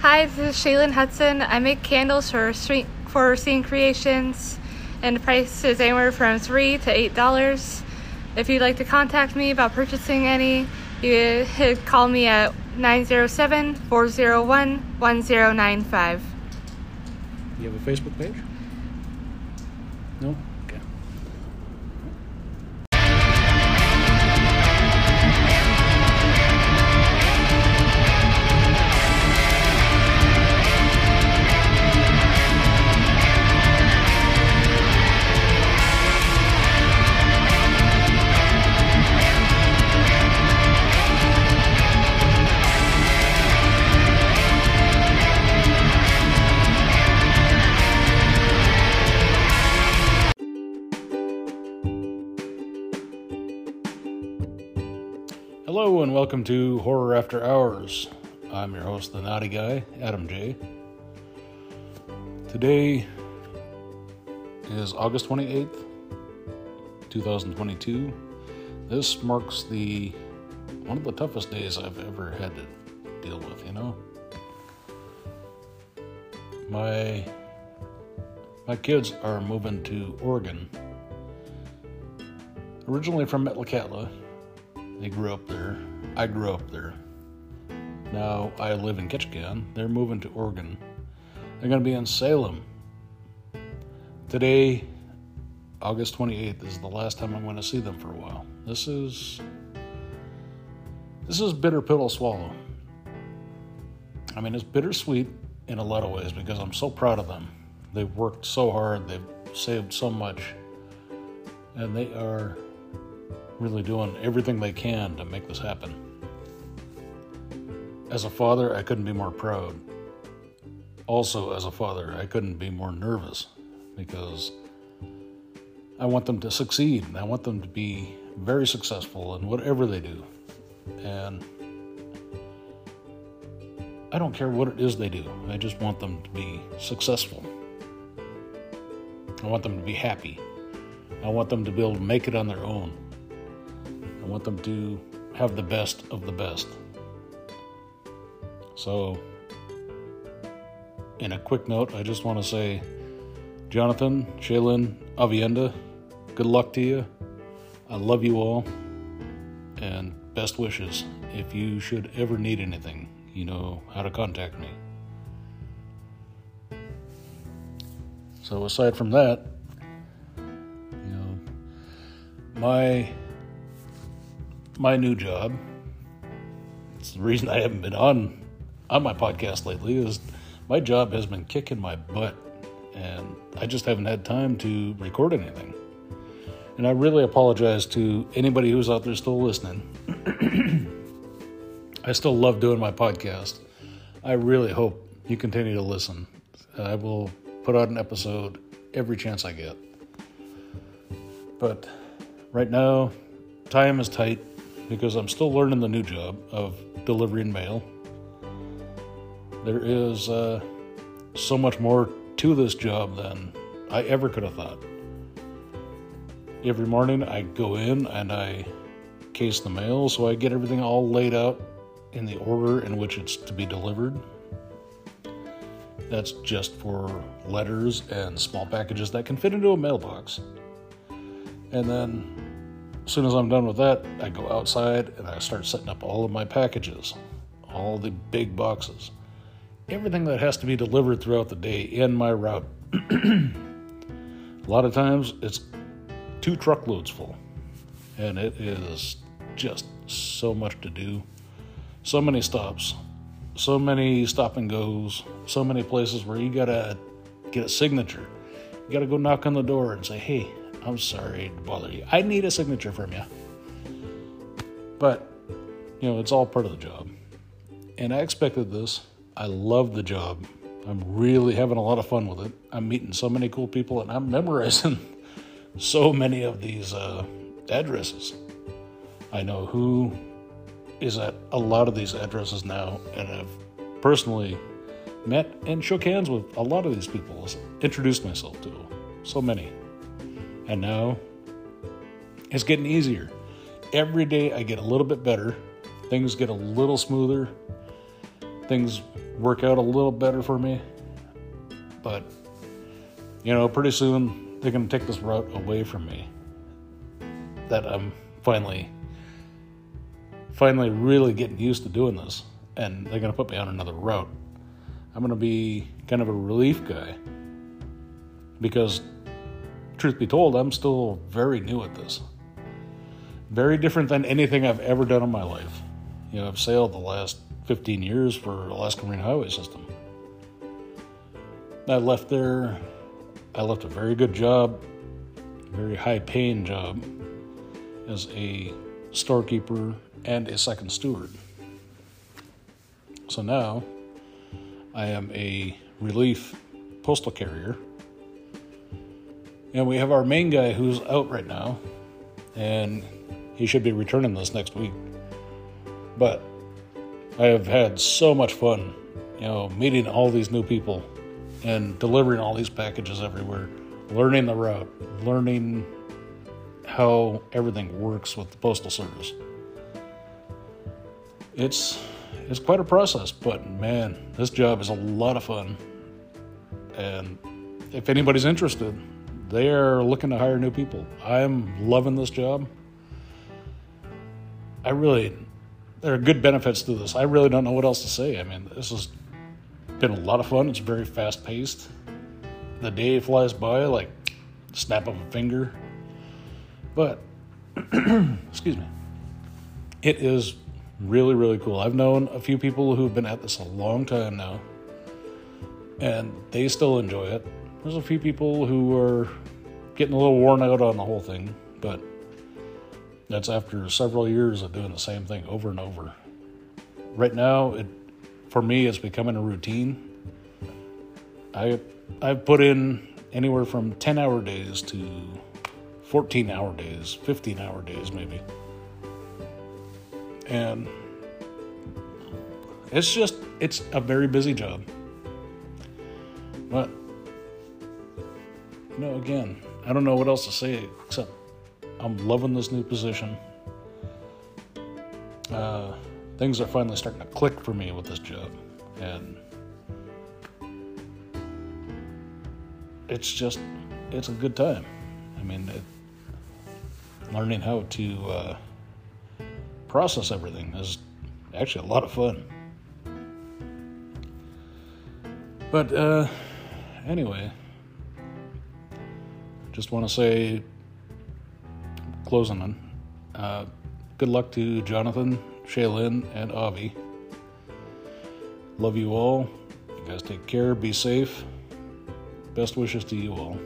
Hi, this is Shaylin Hudson. I make candles for street, for Scene Creations, and the price is anywhere from three to eight dollars. If you'd like to contact me about purchasing any, you could call me at 907 401 1095. You have a Facebook page? No? Hello and welcome to Horror After Hours. I'm your host, the Naughty Guy, Adam J. Today is August 28th, 2022. This marks the one of the toughest days I've ever had to deal with, you know? My my kids are moving to Oregon. Originally from Metlakatla, they grew up there. I grew up there. Now I live in Ketchikan. They're moving to Oregon. They're going to be in Salem. Today, August 28th, is the last time I'm going to see them for a while. This is this is bitter pill to swallow. I mean, it's bittersweet in a lot of ways because I'm so proud of them. They've worked so hard. They've saved so much, and they are really doing everything they can to make this happen. As a father, I couldn't be more proud. Also, as a father, I couldn't be more nervous because I want them to succeed. I want them to be very successful in whatever they do. And I don't care what it is they do, I just want them to be successful. I want them to be happy. I want them to be able to make it on their own. I want them to have the best of the best. So, in a quick note, I just want to say, Jonathan, Shaylin, Avienda, good luck to you. I love you all, and best wishes. If you should ever need anything, you know how to contact me. So, aside from that, you know, my my new job. It's the reason I haven't been on on my podcast lately is my job has been kicking my butt and I just haven't had time to record anything. And I really apologize to anybody who's out there still listening. I still love doing my podcast. I really hope you continue to listen. I will put out an episode every chance I get. But right now, time is tight because I'm still learning the new job of delivering mail. There is uh, so much more to this job than I ever could have thought. Every morning I go in and I case the mail, so I get everything all laid out in the order in which it's to be delivered. That's just for letters and small packages that can fit into a mailbox. And then as soon as I'm done with that, I go outside and I start setting up all of my packages, all the big boxes, everything that has to be delivered throughout the day in my route. a lot of times it's two truckloads full, and it is just so much to do. So many stops, so many stop and goes, so many places where you gotta get a signature. You gotta go knock on the door and say, hey, I'm sorry to bother you. I need a signature from you. But, you know, it's all part of the job. And I expected this. I love the job. I'm really having a lot of fun with it. I'm meeting so many cool people and I'm memorizing so many of these uh, addresses. I know who is at a lot of these addresses now, and I've personally met and shook hands with a lot of these people, introduced myself to so many. And now it's getting easier. Every day I get a little bit better. Things get a little smoother. things work out a little better for me. But, you know, pretty soon they're going to take this route away from me. That I'm finally, finally really getting used to doing this. And they're going to put me on another route. I'm going to be kind of a relief guy. Because, truth be told, I'm still very new at this. Very different than anything I've ever done in my life. You know, I've sailed the last 15 years for Alaska Marine Highway System. I left there, I left a very good job, very high paying job as a storekeeper and a second steward. So now I am a relief postal carrier. And we have our main guy who's out right now, and he should be returning this next week. But I have had so much fun, you know, meeting all these new people and delivering all these packages everywhere, learning the route, learning how everything works with the postal service. It's it's quite a process, but man, this job is a lot of fun. And if anybody's interested, they are looking to hire new people. I'm loving this job. I really there are good benefits to this. I really don't know what else to say. I mean, this has been a lot of fun. It's very fast paced. The day flies by like snap of a finger. But excuse me. It is really really cool. I've known a few people who've been at this a long time now and they still enjoy it. There's a few people who are getting a little worn out on the whole thing, but that's after several years of doing the same thing over and over. Right now, it for me it's becoming a routine. I I've put in anywhere from 10 hour days to 14 hour days, 15 hour days maybe. And it's just it's a very busy job. But you know again, I don't know what else to say except I'm loving this new position. Uh, things are finally starting to click for me with this job, and it's just it's a good time. I mean, it, learning how to uh, process everything is actually a lot of fun. But uh, anyway, just want to say closing on. Uh, good luck to Jonathan, Shaylin, and Avi. Love you all. You guys take care. Be safe. Best wishes to you all.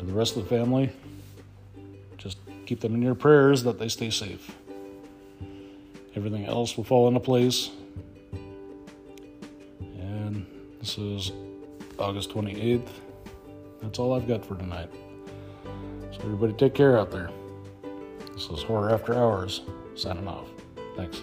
To the rest of the family, just keep them in your prayers that they stay safe. Everything else will fall into place. And this is August 28th. That's all I've got for tonight. So everybody take care out there. This is Horror After Hours, signing off. Thanks.